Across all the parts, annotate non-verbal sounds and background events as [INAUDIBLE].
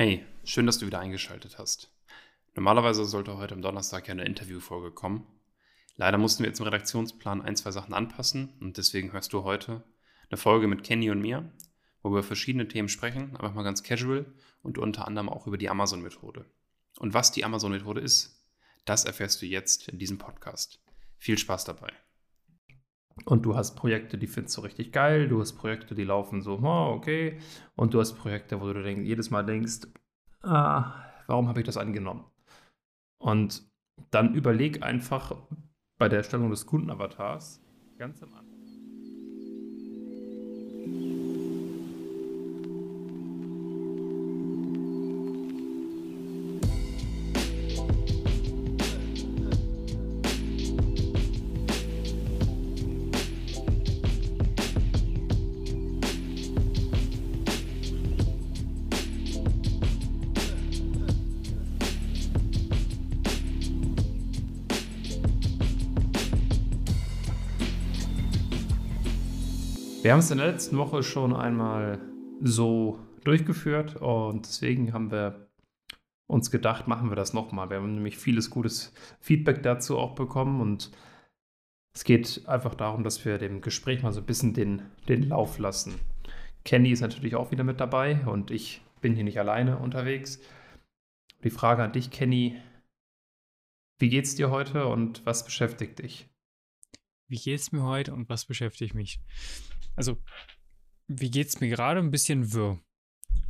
Hey, schön, dass du wieder eingeschaltet hast. Normalerweise sollte heute am Donnerstag ja eine Interviewfolge kommen. Leider mussten wir jetzt im Redaktionsplan ein, zwei Sachen anpassen und deswegen hörst du heute eine Folge mit Kenny und mir, wo wir über verschiedene Themen sprechen, aber mal ganz casual und unter anderem auch über die Amazon-Methode. Und was die Amazon-Methode ist, das erfährst du jetzt in diesem Podcast. Viel Spaß dabei. Und du hast Projekte, die findest du richtig geil. Du hast Projekte, die laufen so, oh, okay. Und du hast Projekte, wo du denk, jedes Mal denkst, ah, warum habe ich das angenommen? Und dann überleg einfach bei der Erstellung des Kundenavatars ganz am Anfang. Wir haben es in der letzten Woche schon einmal so durchgeführt und deswegen haben wir uns gedacht, machen wir das nochmal. Wir haben nämlich vieles gutes Feedback dazu auch bekommen und es geht einfach darum, dass wir dem Gespräch mal so ein bisschen den, den Lauf lassen. Kenny ist natürlich auch wieder mit dabei und ich bin hier nicht alleine unterwegs. Die Frage an dich, Kenny, wie geht's dir heute und was beschäftigt dich? Wie geht's mir heute und was beschäftigt mich? Also, wie geht's mir gerade? Ein bisschen wirr.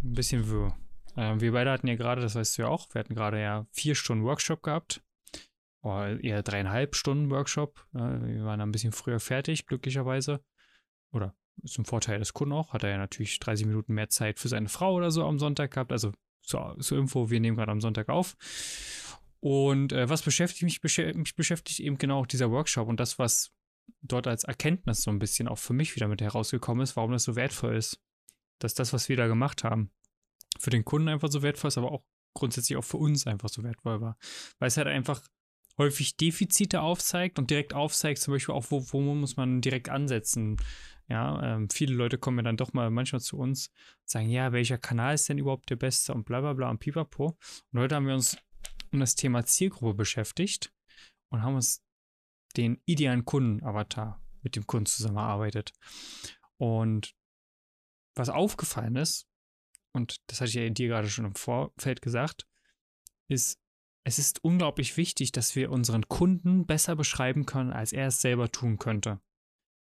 Ein bisschen wirr. Äh, wir beide hatten ja gerade, das weißt du ja auch, wir hatten gerade ja vier Stunden Workshop gehabt. Oder eher dreieinhalb Stunden Workshop. Äh, wir waren ein bisschen früher fertig, glücklicherweise. Oder zum Vorteil des Kunden auch. Hat er ja natürlich 30 Minuten mehr Zeit für seine Frau oder so am Sonntag gehabt. Also zur, zur Info, wir nehmen gerade am Sonntag auf. Und äh, was beschäftigt mich? Mich beschäftigt eben genau auch dieser Workshop und das, was dort als Erkenntnis so ein bisschen auch für mich wieder mit herausgekommen ist, warum das so wertvoll ist. Dass das, was wir da gemacht haben, für den Kunden einfach so wertvoll ist, aber auch grundsätzlich auch für uns einfach so wertvoll war. Weil es halt einfach häufig Defizite aufzeigt und direkt aufzeigt, zum Beispiel auch, wo, wo muss man direkt ansetzen. Ja, ähm, viele Leute kommen ja dann doch mal manchmal zu uns und sagen, ja, welcher Kanal ist denn überhaupt der beste und bla bla bla und pipapo. Und heute haben wir uns um das Thema Zielgruppe beschäftigt und haben uns den idealen Kundenavatar mit dem Kunden zusammenarbeitet. Und was aufgefallen ist, und das hatte ich ja dir gerade schon im Vorfeld gesagt, ist, es ist unglaublich wichtig, dass wir unseren Kunden besser beschreiben können, als er es selber tun könnte.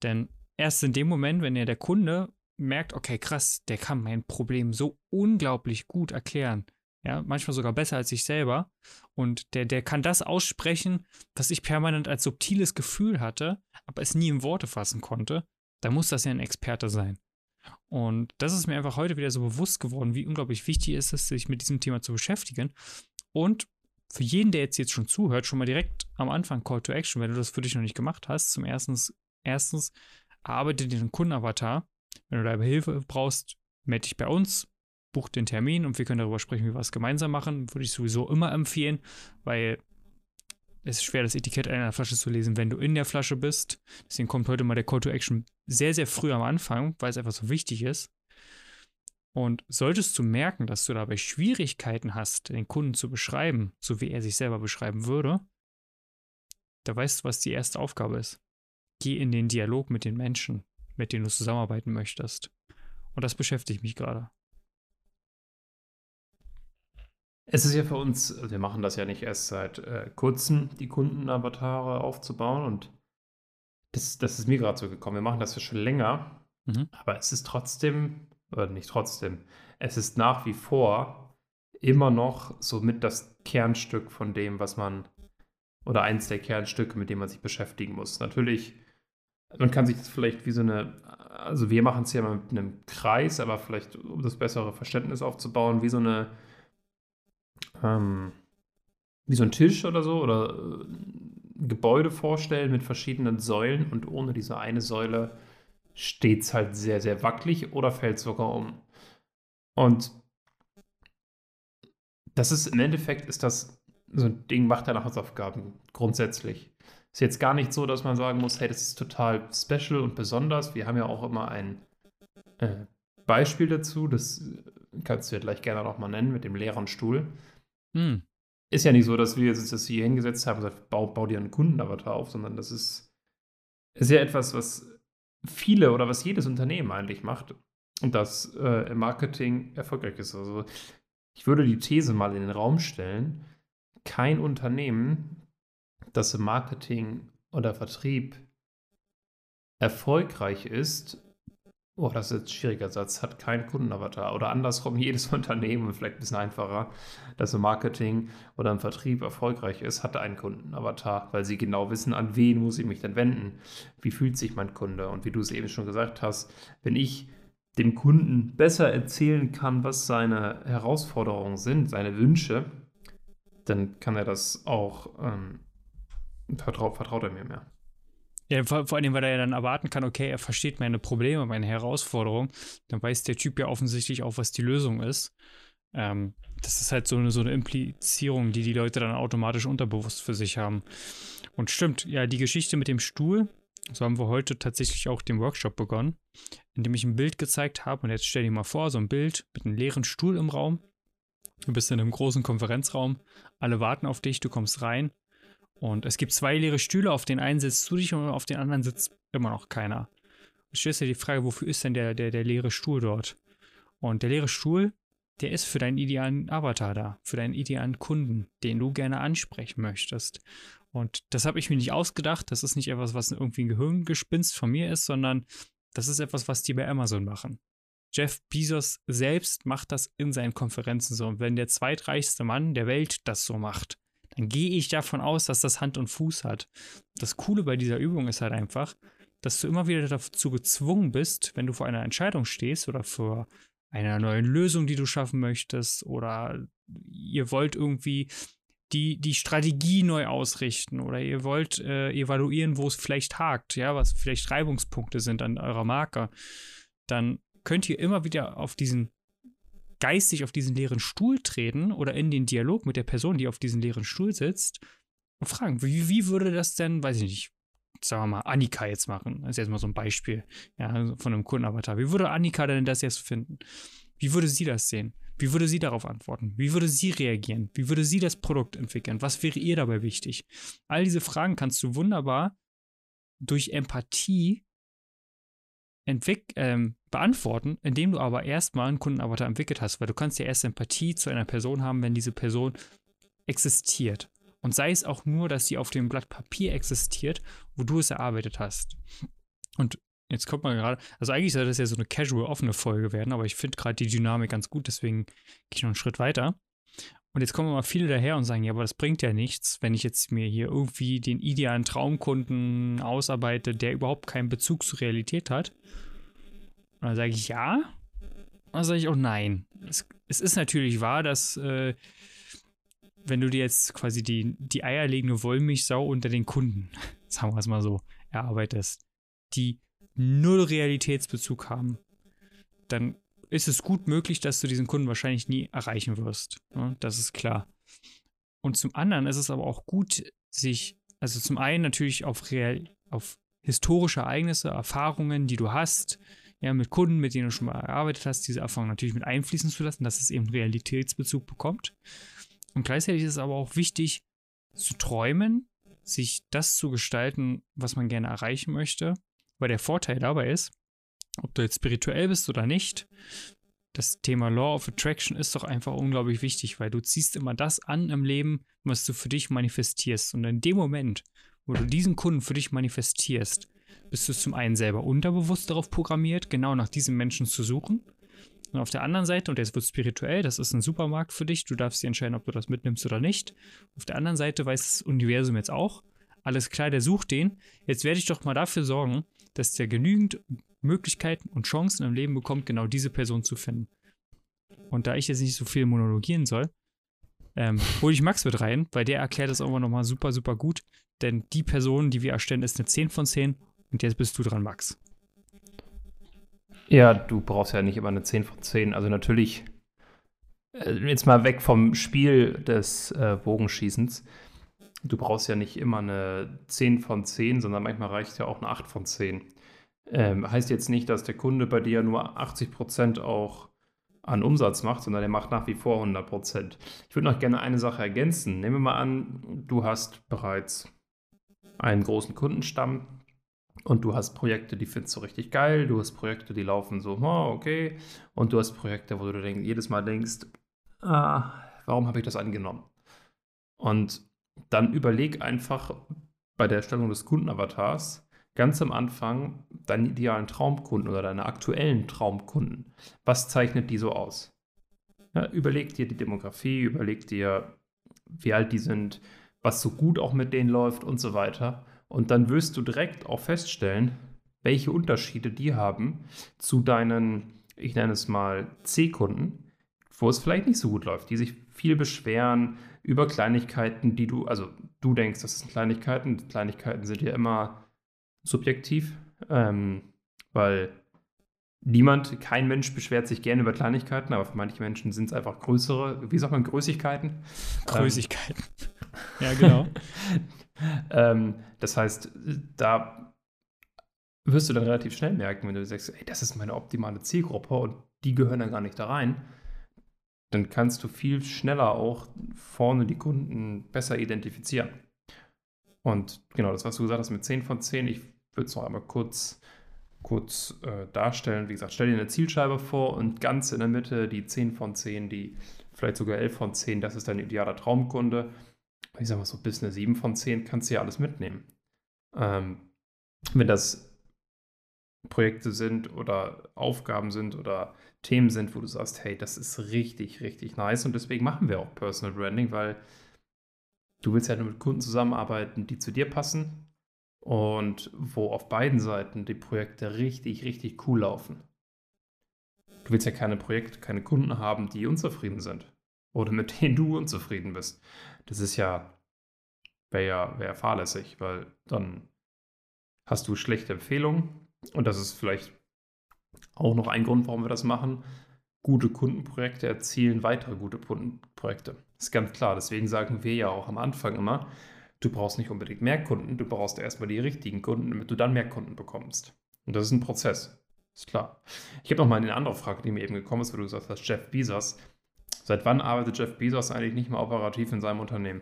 Denn erst in dem Moment, wenn er der Kunde merkt, okay, krass, der kann mein Problem so unglaublich gut erklären, ja, manchmal sogar besser als ich selber. Und der, der kann das aussprechen, was ich permanent als subtiles Gefühl hatte, aber es nie in Worte fassen konnte. Da muss das ja ein Experte sein. Und das ist mir einfach heute wieder so bewusst geworden, wie unglaublich wichtig ist es, sich mit diesem Thema zu beschäftigen. Und für jeden, der jetzt, jetzt schon zuhört, schon mal direkt am Anfang Call to Action, wenn du das für dich noch nicht gemacht hast. Zum ersten, erstens, arbeite den Kundenavatar. Wenn du da Hilfe brauchst, melde dich bei uns buch den Termin und wir können darüber sprechen, wie wir es gemeinsam machen. Würde ich sowieso immer empfehlen, weil es ist schwer, das Etikett einer Flasche zu lesen, wenn du in der Flasche bist. Deswegen kommt heute mal der Call to Action sehr, sehr früh am Anfang, weil es einfach so wichtig ist. Und solltest du merken, dass du dabei Schwierigkeiten hast, den Kunden zu beschreiben, so wie er sich selber beschreiben würde, da weißt du, was die erste Aufgabe ist. Geh in den Dialog mit den Menschen, mit denen du zusammenarbeiten möchtest. Und das beschäftigt mich gerade. Es ist ja für uns, wir machen das ja nicht erst seit äh, kurzem, die Kundenavatare aufzubauen und das, das ist mir gerade so gekommen. Wir machen das ja schon länger, mhm. aber es ist trotzdem, oder nicht trotzdem, es ist nach wie vor immer noch so mit das Kernstück von dem, was man, oder eins der Kernstücke, mit dem man sich beschäftigen muss. Natürlich, man kann sich das vielleicht wie so eine, also wir machen es ja mal mit einem Kreis, aber vielleicht, um das bessere Verständnis aufzubauen, wie so eine ähm, wie so ein Tisch oder so oder äh, ein Gebäude vorstellen mit verschiedenen Säulen und ohne diese eine Säule steht es halt sehr, sehr wackelig oder fällt sogar um. Und das ist im Endeffekt ist das so ein Ding, macht deine Hausaufgaben grundsätzlich. Ist jetzt gar nicht so, dass man sagen muss, hey, das ist total special und besonders. Wir haben ja auch immer ein äh, Beispiel dazu. Das kannst du ja gleich gerne nochmal nennen, mit dem leeren Stuhl. Hm. Ist ja nicht so, dass wir jetzt das hier hingesetzt haben und gesagt, bau, bau dir einen Kundenavatar auf, sondern das ist, ist ja etwas, was viele oder was jedes Unternehmen eigentlich macht und das äh, im Marketing erfolgreich ist. Also ich würde die These mal in den Raum stellen, kein Unternehmen, das im Marketing oder Vertrieb erfolgreich ist, oh, das ist jetzt ein schwieriger Satz, hat keinen Kundenavatar. Oder andersrum, [LAUGHS] jedes Unternehmen, vielleicht ein bisschen einfacher, das im Marketing oder im Vertrieb erfolgreich ist, hat einen Kundenavatar, weil sie genau wissen, an wen muss ich mich denn wenden, wie fühlt sich mein Kunde. Und wie du es eben schon gesagt hast, wenn ich dem Kunden besser erzählen kann, was seine Herausforderungen sind, seine Wünsche, dann kann er das auch, ähm, vertraut, vertraut er mir mehr. Ja, vor, vor allem, weil er ja dann erwarten kann, okay, er versteht meine Probleme, meine Herausforderungen, dann weiß der Typ ja offensichtlich auch, was die Lösung ist. Ähm, das ist halt so eine, so eine Implizierung, die die Leute dann automatisch unterbewusst für sich haben. Und stimmt, ja, die Geschichte mit dem Stuhl, so haben wir heute tatsächlich auch den Workshop begonnen, indem ich ein Bild gezeigt habe. Und jetzt stell dir mal vor, so ein Bild mit einem leeren Stuhl im Raum. Du bist in einem großen Konferenzraum, alle warten auf dich, du kommst rein und es gibt zwei leere Stühle, auf den einen sitzt du dich und auf den anderen sitzt immer noch keiner. Du stellst dir die Frage, wofür ist denn der, der, der leere Stuhl dort? Und der leere Stuhl, der ist für deinen idealen Avatar da, für deinen idealen Kunden, den du gerne ansprechen möchtest. Und das habe ich mir nicht ausgedacht. Das ist nicht etwas, was irgendwie ein Gehirngespinst von mir ist, sondern das ist etwas, was die bei Amazon machen. Jeff Bezos selbst macht das in seinen Konferenzen so. Und wenn der zweitreichste Mann der Welt das so macht, dann gehe ich davon aus, dass das Hand und Fuß hat. Das Coole bei dieser Übung ist halt einfach, dass du immer wieder dazu gezwungen bist, wenn du vor einer Entscheidung stehst oder vor einer neuen Lösung, die du schaffen möchtest, oder ihr wollt irgendwie die, die Strategie neu ausrichten oder ihr wollt äh, evaluieren, wo es vielleicht hakt, ja, was vielleicht Reibungspunkte sind an eurer Marke, dann könnt ihr immer wieder auf diesen geistig auf diesen leeren Stuhl treten oder in den Dialog mit der Person, die auf diesem leeren Stuhl sitzt und fragen, wie, wie würde das denn, weiß ich nicht, sagen wir mal, Annika jetzt machen. Das ist jetzt mal so ein Beispiel ja, von einem Kundenavatar. Wie würde Annika denn das jetzt finden? Wie würde sie das sehen? Wie würde sie darauf antworten? Wie würde sie reagieren? Wie würde sie das Produkt entwickeln? Was wäre ihr dabei wichtig? All diese Fragen kannst du wunderbar durch Empathie ähm, beantworten, indem du aber erstmal einen Kundenavatar entwickelt hast, weil du kannst ja erst Empathie zu einer Person haben, wenn diese Person existiert. Und sei es auch nur, dass sie auf dem Blatt Papier existiert, wo du es erarbeitet hast. Und jetzt kommt man gerade, also eigentlich soll das ja so eine casual offene Folge werden, aber ich finde gerade die Dynamik ganz gut, deswegen gehe ich noch einen Schritt weiter. Und jetzt kommen mal viele daher und sagen, ja, aber das bringt ja nichts, wenn ich jetzt mir hier irgendwie den idealen Traumkunden ausarbeite, der überhaupt keinen Bezug zur Realität hat. Und dann sage ich ja. Und dann sage ich auch nein. Es, es ist natürlich wahr, dass äh, wenn du dir jetzt quasi die, die eierlegende Wollmilchsau unter den Kunden, [LAUGHS] sagen wir es mal so, erarbeitest, die null Realitätsbezug haben, dann ist es gut möglich, dass du diesen Kunden wahrscheinlich nie erreichen wirst. Ne? Das ist klar. Und zum anderen ist es aber auch gut, sich, also zum einen natürlich auf, real, auf historische Ereignisse, Erfahrungen, die du hast, ja, mit Kunden, mit denen du schon mal gearbeitet hast, diese Erfahrung natürlich mit einfließen zu lassen, dass es eben Realitätsbezug bekommt. Und gleichzeitig ist es aber auch wichtig, zu träumen, sich das zu gestalten, was man gerne erreichen möchte, weil der Vorteil dabei ist, ob du jetzt spirituell bist oder nicht, das Thema Law of Attraction ist doch einfach unglaublich wichtig, weil du ziehst immer das an im Leben, was du für dich manifestierst. Und in dem Moment, wo du diesen Kunden für dich manifestierst, bist du zum einen selber unterbewusst darauf programmiert, genau nach diesem Menschen zu suchen. Und auf der anderen Seite, und jetzt wird spirituell, das ist ein Supermarkt für dich, du darfst dir entscheiden, ob du das mitnimmst oder nicht. Auf der anderen Seite weiß das Universum jetzt auch, alles klar, der sucht den. Jetzt werde ich doch mal dafür sorgen, dass der genügend Möglichkeiten und Chancen im Leben bekommt, genau diese Person zu finden. Und da ich jetzt nicht so viel monologieren soll, ähm, [LAUGHS] hole ich Max mit rein, weil der erklärt das auch nochmal super, super gut. Denn die Person, die wir erstellen, ist eine 10 von 10. Und jetzt bist du dran, Max. Ja, du brauchst ja nicht immer eine 10 von 10. Also natürlich, äh, jetzt mal weg vom Spiel des äh, Bogenschießens. Du brauchst ja nicht immer eine 10 von 10, sondern manchmal reicht ja auch eine 8 von 10. Ähm, heißt jetzt nicht, dass der Kunde bei dir nur 80% auch an Umsatz macht, sondern der macht nach wie vor 100 Prozent. Ich würde noch gerne eine Sache ergänzen. Nehmen wir mal an, du hast bereits einen großen Kundenstamm und du hast Projekte, die findest du richtig geil, du hast Projekte, die laufen so, oh, okay, und du hast Projekte, wo du denk, jedes Mal denkst, ah, warum habe ich das angenommen? Und dann überleg einfach bei der Erstellung des Kundenavatars ganz am Anfang deinen idealen Traumkunden oder deine aktuellen Traumkunden. Was zeichnet die so aus? Ja, überleg dir die Demografie, überleg dir, wie alt die sind, was so gut auch mit denen läuft und so weiter. Und dann wirst du direkt auch feststellen, welche Unterschiede die haben zu deinen, ich nenne es mal, C-Kunden, wo es vielleicht nicht so gut läuft, die sich viel beschweren über Kleinigkeiten, die du, also du denkst, das sind Kleinigkeiten. Kleinigkeiten sind ja immer subjektiv, ähm, weil niemand, kein Mensch beschwert sich gerne über Kleinigkeiten, aber für manche Menschen sind es einfach größere, wie sagt man, Größigkeiten? Größigkeiten. Ähm, [LAUGHS] ja, genau. [LAUGHS] ähm, das heißt, da wirst du dann relativ schnell merken, wenn du sagst, ey, das ist meine optimale Zielgruppe und die gehören dann gar nicht da rein, dann kannst du viel schneller auch vorne die Kunden besser identifizieren. Und genau, das, was du gesagt hast mit 10 von 10, ich würde es noch einmal kurz, kurz äh, darstellen. Wie gesagt, stell dir eine Zielscheibe vor und ganz in der Mitte die 10 von 10, die vielleicht sogar 11 von 10, das ist dein idealer Traumkunde. Ich sag mal so, bis eine 7 von 10 kannst du ja alles mitnehmen. Ähm, wenn das Projekte sind oder Aufgaben sind oder Themen sind, wo du sagst, hey, das ist richtig, richtig nice und deswegen machen wir auch Personal Branding, weil du willst ja nur mit Kunden zusammenarbeiten, die zu dir passen und wo auf beiden Seiten die Projekte richtig, richtig cool laufen. Du willst ja keine Projekte, keine Kunden haben, die unzufrieden sind oder mit [LAUGHS] denen du unzufrieden bist. Das ist ja, wäre ja, wär fahrlässig, weil dann hast du schlechte Empfehlungen und das ist vielleicht auch noch ein Grund, warum wir das machen. Gute Kundenprojekte erzielen weitere gute Kundenprojekte. Ist ganz klar. Deswegen sagen wir ja auch am Anfang immer, du brauchst nicht unbedingt mehr Kunden, du brauchst erstmal die richtigen Kunden, damit du dann mehr Kunden bekommst. Und das ist ein Prozess. Ist klar. Ich habe noch mal eine andere Frage, die mir eben gekommen ist, wo du gesagt hast, Jeff Bezos. Seit wann arbeitet Jeff Bezos eigentlich nicht mehr operativ in seinem Unternehmen?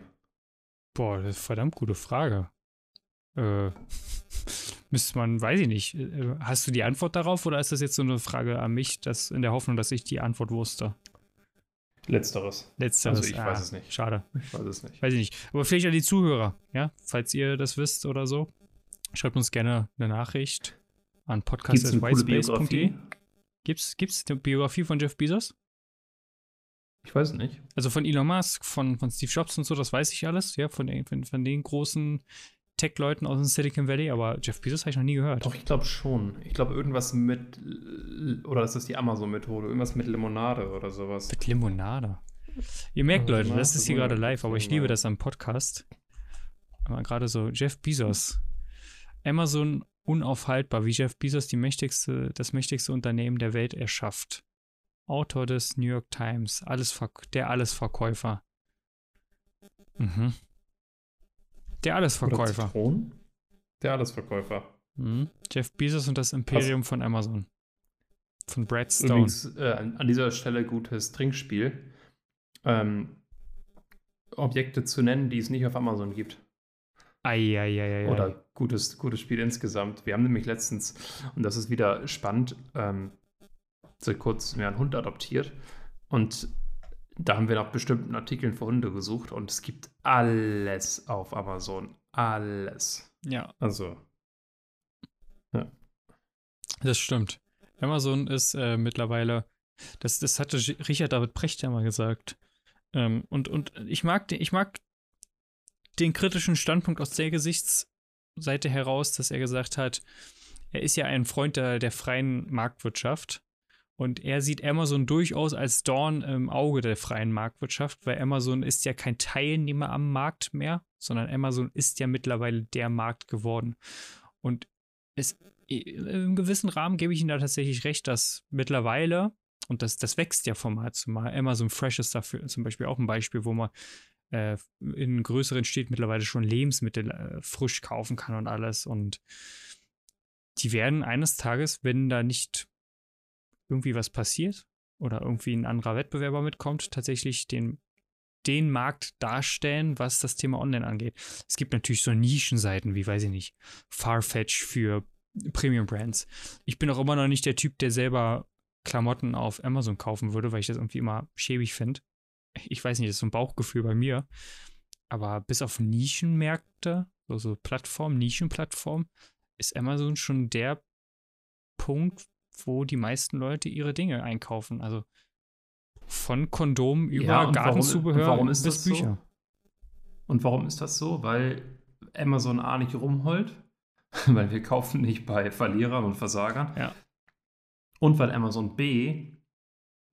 Boah, das ist eine verdammt gute Frage. Äh, [LAUGHS] müsste man, weiß ich nicht. Äh, hast du die Antwort darauf oder ist das jetzt so eine Frage an mich, dass, in der Hoffnung, dass ich die Antwort wusste? Letzteres. Letzteres. Also ich ah, weiß es nicht. Schade. Ich weiß es nicht. Weiß ich nicht. Aber vielleicht an die Zuhörer, ja, falls ihr das wisst oder so. Schreibt uns gerne eine Nachricht an podcast.whitespace.de. Gibt's, gibt's eine Biografie von Jeff Bezos? Ich weiß es nicht. Also von Elon Musk, von, von Steve Jobs und so, das weiß ich alles, ja, von den, von, von den großen Tech-Leuten aus dem Silicon Valley, aber Jeff Bezos habe ich noch nie gehört. Doch, ich glaube schon. Ich glaube, irgendwas mit, oder das ist die Amazon-Methode, irgendwas mit Limonade oder sowas. Mit Limonade. Ihr merkt, Leute, das ist hier gerade live, aber ich liebe das am Podcast. Aber gerade so, Jeff Bezos. Amazon unaufhaltbar, wie Jeff Bezos die mächtigste, das mächtigste Unternehmen der Welt erschafft. Autor des New York Times, alles der Allesverkäufer. Mhm. Der Allesverkäufer. Der Allesverkäufer. Mhm. Jeff Bezos und das Imperium Was? von Amazon. Von Brad Stone. Übrigens, äh, an dieser Stelle gutes Trinkspiel. Ähm, Objekte zu nennen, die es nicht auf Amazon gibt. Eieieiei. Oder gutes, gutes Spiel insgesamt. Wir haben nämlich letztens, und das ist wieder spannend, ähm, seit kurzem ja einen Hund adoptiert. Und da haben wir nach bestimmten Artikeln für Hunde gesucht und es gibt alles auf Amazon. Alles. Ja. Also. Ja. Das stimmt. Amazon ist äh, mittlerweile, das, das hatte Richard David Precht ja mal gesagt. Ähm, und, und ich mag den, ich mag den kritischen Standpunkt aus der Gesichtsseite heraus, dass er gesagt hat, er ist ja ein Freund der, der freien Marktwirtschaft und er sieht Amazon durchaus als Dorn im Auge der freien Marktwirtschaft, weil Amazon ist ja kein Teilnehmer am Markt mehr, sondern Amazon ist ja mittlerweile der Markt geworden. Und es, im gewissen Rahmen gebe ich Ihnen da tatsächlich recht, dass mittlerweile, und das, das wächst ja von Mal zu Mal, Amazon Fresh ist dafür zum Beispiel auch ein Beispiel, wo man äh, in größeren Städten mittlerweile schon Lebensmittel äh, frisch kaufen kann und alles. Und die werden eines Tages, wenn da nicht irgendwie was passiert oder irgendwie ein anderer Wettbewerber mitkommt, tatsächlich den, den Markt darstellen, was das Thema Online angeht. Es gibt natürlich so Nischenseiten wie, weiß ich nicht, Farfetch für Premium Brands. Ich bin auch immer noch nicht der Typ, der selber Klamotten auf Amazon kaufen würde, weil ich das irgendwie immer schäbig finde. Ich weiß nicht, das ist so ein Bauchgefühl bei mir. Aber bis auf Nischenmärkte, also Plattformen, Nischenplattformen, ist Amazon schon der Punkt, wo die meisten Leute ihre Dinge einkaufen. Also von Kondom über ja, Gartenzubehör warum, warum bis das Bücher. So? Und warum ist das so? Weil Amazon A nicht rumholt, [LAUGHS] weil wir kaufen nicht bei Verlierern und Versagern. Ja. Und weil Amazon B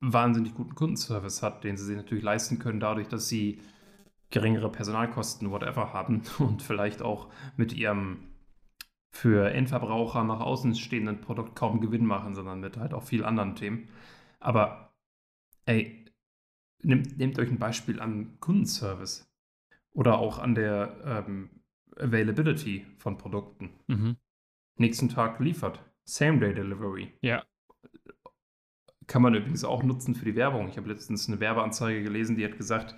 wahnsinnig guten Kundenservice hat, den sie sich natürlich leisten können, dadurch, dass sie geringere Personalkosten, whatever haben [LAUGHS] und vielleicht auch mit ihrem für Endverbraucher nach außen stehenden Produkt kaum Gewinn machen, sondern mit halt auch viel anderen Themen. Aber ey, nehmt, nehmt euch ein Beispiel am Kundenservice oder auch an der ähm, Availability von Produkten. Mhm. Nächsten Tag liefert. Same-Day-Delivery. Ja. Kann man übrigens auch nutzen für die Werbung. Ich habe letztens eine Werbeanzeige gelesen, die hat gesagt,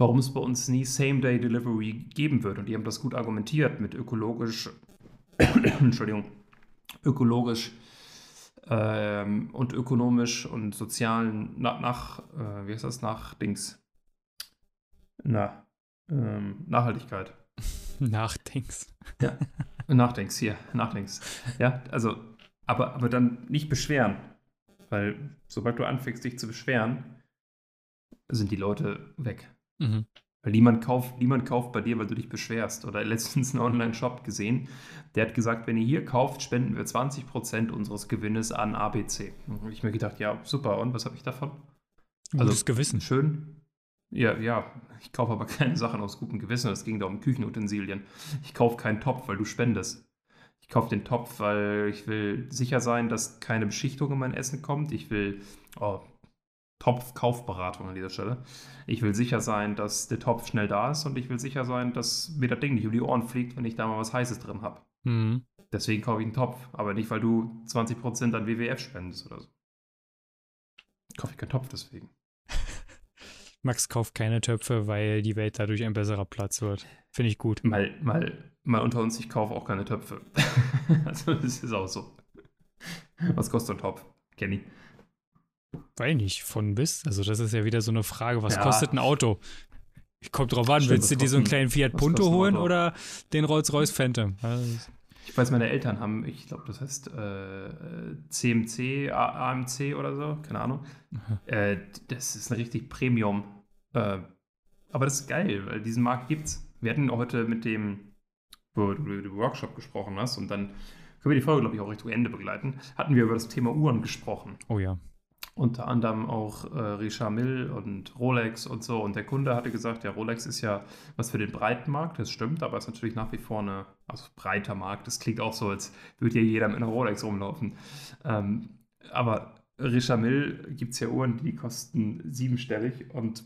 warum es bei uns nie Same-Day-Delivery geben wird. Und die haben das gut argumentiert mit ökologisch, [COUGHS] Entschuldigung, ökologisch ähm, und ökonomisch und sozialen nach, nach äh, wie heißt das, nach Dings, na, ähm, Nachhaltigkeit. [LAUGHS] Nachdenkst. Ja, nachdenkst, hier, nachdenkst. Ja, also, aber, aber dann nicht beschweren. Weil sobald du anfängst, dich zu beschweren, sind die Leute weg. Mhm. Weil niemand kauft, niemand kauft bei dir, weil du dich beschwerst. Oder [LAUGHS] letztens einen Online-Shop gesehen, der hat gesagt, wenn ihr hier kauft, spenden wir 20% unseres Gewinnes an ABC. Und ich mir gedacht, ja, super, und was habe ich davon? Gutes also, Gewissen. Schön. Ja, ja, ich kaufe aber [LAUGHS] keine Sachen aus gutem Gewissen. Es ging da um Küchenutensilien. Ich kaufe keinen Topf, weil du spendest. Ich kaufe den Topf, weil ich will sicher sein, dass keine Beschichtung in mein Essen kommt. Ich will, oh, Topf-Kaufberatung an dieser Stelle. Ich will sicher sein, dass der Topf schnell da ist und ich will sicher sein, dass mir das Ding nicht um die Ohren fliegt, wenn ich da mal was Heißes drin habe. Mhm. Deswegen kaufe ich einen Topf, aber nicht, weil du 20% an WWF spendest oder so. Kaufe ich keinen Topf deswegen. [LAUGHS] Max kauft keine Töpfe, weil die Welt dadurch ein besserer Platz wird. Finde ich gut. Mal, mal, mal unter uns, ich kaufe auch keine Töpfe. [LAUGHS] also das ist auch so. Was kostet ein Topf, Kenny? Weiß nicht, von bis. Also, das ist ja wieder so eine Frage, was ja. kostet ein Auto? Kommt drauf an, Stimmt, willst du dir so einen kleinen Fiat Punto holen oder den Rolls-Royce Phantom? Also, ich weiß, meine Eltern haben, ich glaube, das heißt äh, CMC, AMC oder so, keine Ahnung. Äh, das ist ein richtig Premium. Äh, aber das ist geil, weil diesen Markt gibt's. Wir hatten heute mit dem, wo du über den Workshop gesprochen hast und dann können wir die Folge, glaube ich, auch Richtung Ende begleiten, hatten wir über das Thema Uhren gesprochen. Oh ja unter anderem auch äh, Richard Mill und Rolex und so. Und der Kunde hatte gesagt, ja, Rolex ist ja was für den breiten Markt, das stimmt, aber es ist natürlich nach wie vor eine, also breiter Markt. Das klingt auch so, als würde ja jeder mit einer Rolex rumlaufen. Ähm, aber Richard Mill gibt es ja Uhren, die kosten siebenstellig und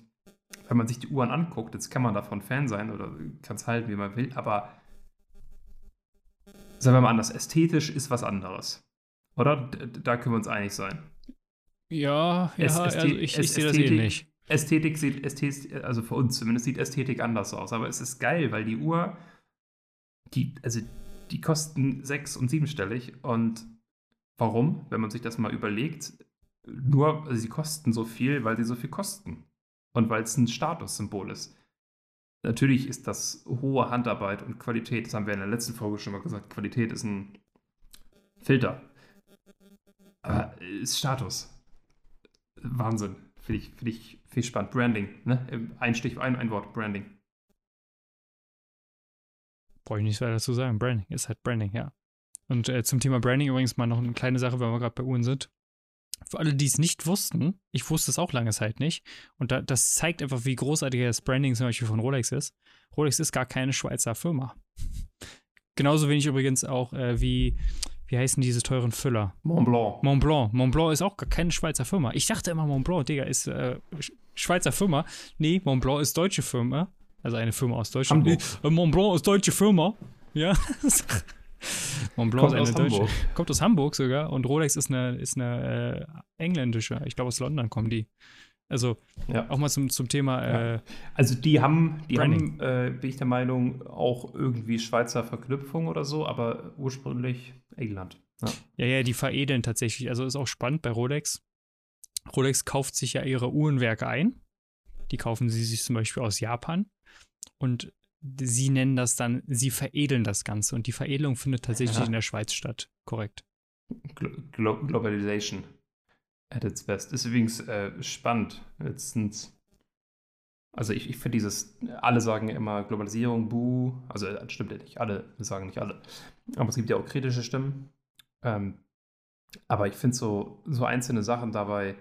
wenn man sich die Uhren anguckt, jetzt kann man davon Fan sein oder kann es halten, wie man will, aber sagen wir mal anders, ästhetisch ist was anderes. Oder? Da können wir uns einig sein. Ja, ja, es, also ich, ich sehe das ähnlich. Ästhetik sieht, Ästhetik, also für uns zumindest, sieht Ästhetik anders aus. Aber es ist geil, weil die Uhr, die, also die kosten sechs- und siebenstellig. Und warum? Wenn man sich das mal überlegt, nur, also sie kosten so viel, weil sie so viel kosten. Und weil es ein Statussymbol ist. Natürlich ist das hohe Handarbeit und Qualität, das haben wir in der letzten Folge schon mal gesagt, Qualität ist ein Filter. Aber ist Status. Wahnsinn. Finde ich, find ich, find spannend. Branding, ne? Ein Stich, ein, ein Wort, Branding. Brauche ich nichts weiter dazu sagen. Branding ist halt Branding, ja. Und äh, zum Thema Branding übrigens mal noch eine kleine Sache, wenn wir gerade bei Uhren sind. Für alle, die es nicht wussten, ich wusste es auch lange Zeit nicht. Und da, das zeigt einfach, wie großartig das Branding zum Beispiel von Rolex ist. Rolex ist gar keine Schweizer Firma. [LAUGHS] Genauso wenig übrigens auch äh, wie wie heißen diese teuren Füller? Mont Blanc. Mont Blanc. Mont Blanc ist auch keine Schweizer Firma. Ich dachte immer, Mont Blanc, Digga, ist äh, Schweizer Firma. Nee, Mont Blanc ist deutsche Firma. Also eine Firma aus Deutschland. Nee, äh, Mont Blanc ist deutsche Firma. Ja. [LAUGHS] Montblanc ist eine deutsche. Hamburg. Kommt aus Hamburg sogar und Rolex ist eine, ist eine äh, engländische. Ich glaube, aus London kommen die. Also ja. auch mal zum, zum Thema. Äh, also die haben, die haben äh, bin ich der Meinung, auch irgendwie Schweizer Verknüpfung oder so, aber ursprünglich England. Ja. ja, ja, die veredeln tatsächlich. Also ist auch spannend bei Rolex. Rolex kauft sich ja ihre Uhrenwerke ein. Die kaufen sie sich zum Beispiel aus Japan. Und sie nennen das dann, sie veredeln das Ganze. Und die Veredelung findet tatsächlich in der Schweiz statt. Korrekt. Glo Globalization at its best. Ist übrigens äh, spannend. Letztens. Also ich, ich finde dieses, alle sagen immer Globalisierung, buh. Also das stimmt ja nicht, alle sagen nicht alle. Aber es gibt ja auch kritische Stimmen. Ähm, aber ich finde so, so einzelne Sachen dabei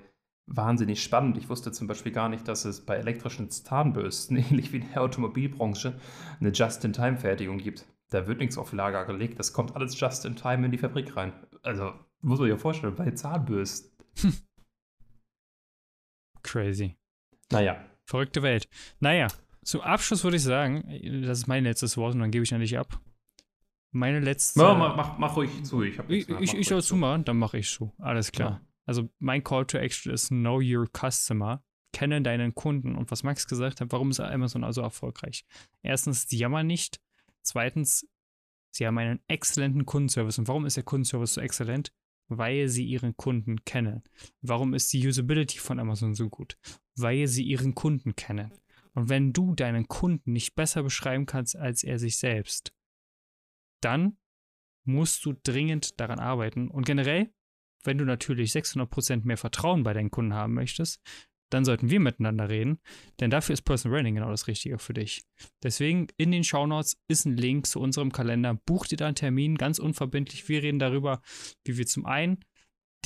wahnsinnig spannend. Ich wusste zum Beispiel gar nicht, dass es bei elektrischen Zahnbürsten, [LAUGHS] ähnlich wie in der Automobilbranche, eine Just-in-Time-Fertigung gibt. Da wird nichts auf Lager gelegt, das kommt alles just-in-time in die Fabrik rein. Also, muss man sich ja vorstellen, bei Zahnbürsten. Hm. [LAUGHS] Crazy. Naja. Verrückte Welt. Naja, zum Abschluss würde ich sagen, das ist mein letztes Wort und dann gebe ich an dich ab. Meine letzte. Mach, mach, mach ruhig zu. Ich, ich, ich, ich soll zumachen, dann mache ich so. Alles klar. Ja. Also mein Call to Action ist Know Your Customer. Kenne deinen Kunden. Und was Max gesagt hat, warum ist Amazon also erfolgreich? Erstens, sie jammern nicht. Zweitens, sie haben einen exzellenten Kundenservice. Und warum ist der Kundenservice so exzellent? Weil sie ihren Kunden kennen. Warum ist die Usability von Amazon so gut? Weil sie ihren Kunden kennen. Und wenn du deinen Kunden nicht besser beschreiben kannst als er sich selbst, dann musst du dringend daran arbeiten. Und generell wenn du natürlich 600% mehr Vertrauen bei deinen Kunden haben möchtest, dann sollten wir miteinander reden, denn dafür ist Personal Branding genau das Richtige für dich. Deswegen in den Shownotes ist ein Link zu unserem Kalender. Buch dir da einen Termin, ganz unverbindlich. Wir reden darüber, wie wir zum einen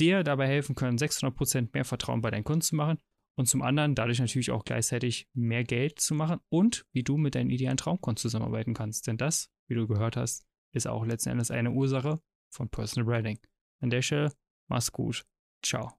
dir dabei helfen können, 600% mehr Vertrauen bei deinen Kunden zu machen und zum anderen dadurch natürlich auch gleichzeitig mehr Geld zu machen und wie du mit deinen idealen Traumkunden zusammenarbeiten kannst. Denn das, wie du gehört hast, ist auch letzten Endes eine Ursache von Personal Branding. An der Stelle Mach's gut. Ciao.